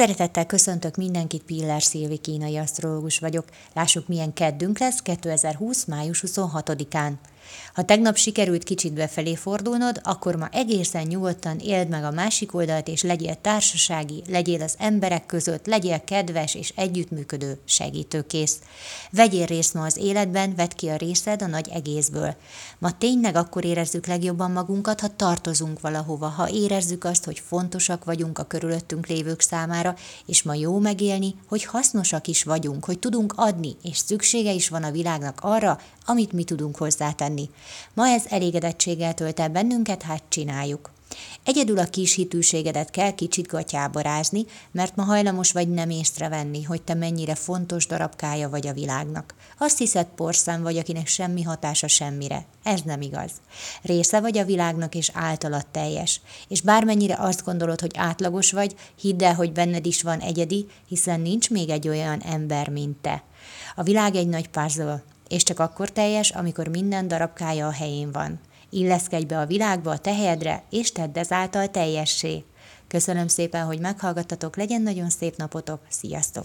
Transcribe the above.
Szeretettel köszöntök mindenkit, Piller Szilvi kínai asztrológus vagyok. Lássuk, milyen keddünk lesz 2020. május 26-án. Ha tegnap sikerült kicsit befelé fordulnod, akkor ma egészen nyugodtan éld meg a másik oldalt, és legyél társasági, legyél az emberek között, legyél kedves és együttműködő, segítőkész. Vegyél részt ma az életben, vedd ki a részed a nagy egészből. Ma tényleg akkor érezzük legjobban magunkat, ha tartozunk valahova, ha érezzük azt, hogy fontosak vagyunk a körülöttünk lévők számára, és ma jó megélni, hogy hasznosak is vagyunk, hogy tudunk adni, és szüksége is van a világnak arra, amit mi tudunk hozzátenni. Ma ez elégedettséggel tölt el bennünket, hát csináljuk. Egyedül a kis hitűségedet kell kicsit gatyába mert ma hajlamos vagy nem észrevenni, hogy te mennyire fontos darabkája vagy a világnak. Azt hiszed porszem vagy, akinek semmi hatása semmire. Ez nem igaz. Része vagy a világnak, és általad teljes. És bármennyire azt gondolod, hogy átlagos vagy, hidd el, hogy benned is van egyedi, hiszen nincs még egy olyan ember, mint te. A világ egy nagy puzzle, és csak akkor teljes, amikor minden darabkája a helyén van. Illeszkedj be a világba a tehedre, és tedd ezáltal teljessé. Köszönöm szépen, hogy meghallgattatok, legyen nagyon szép napotok, sziasztok!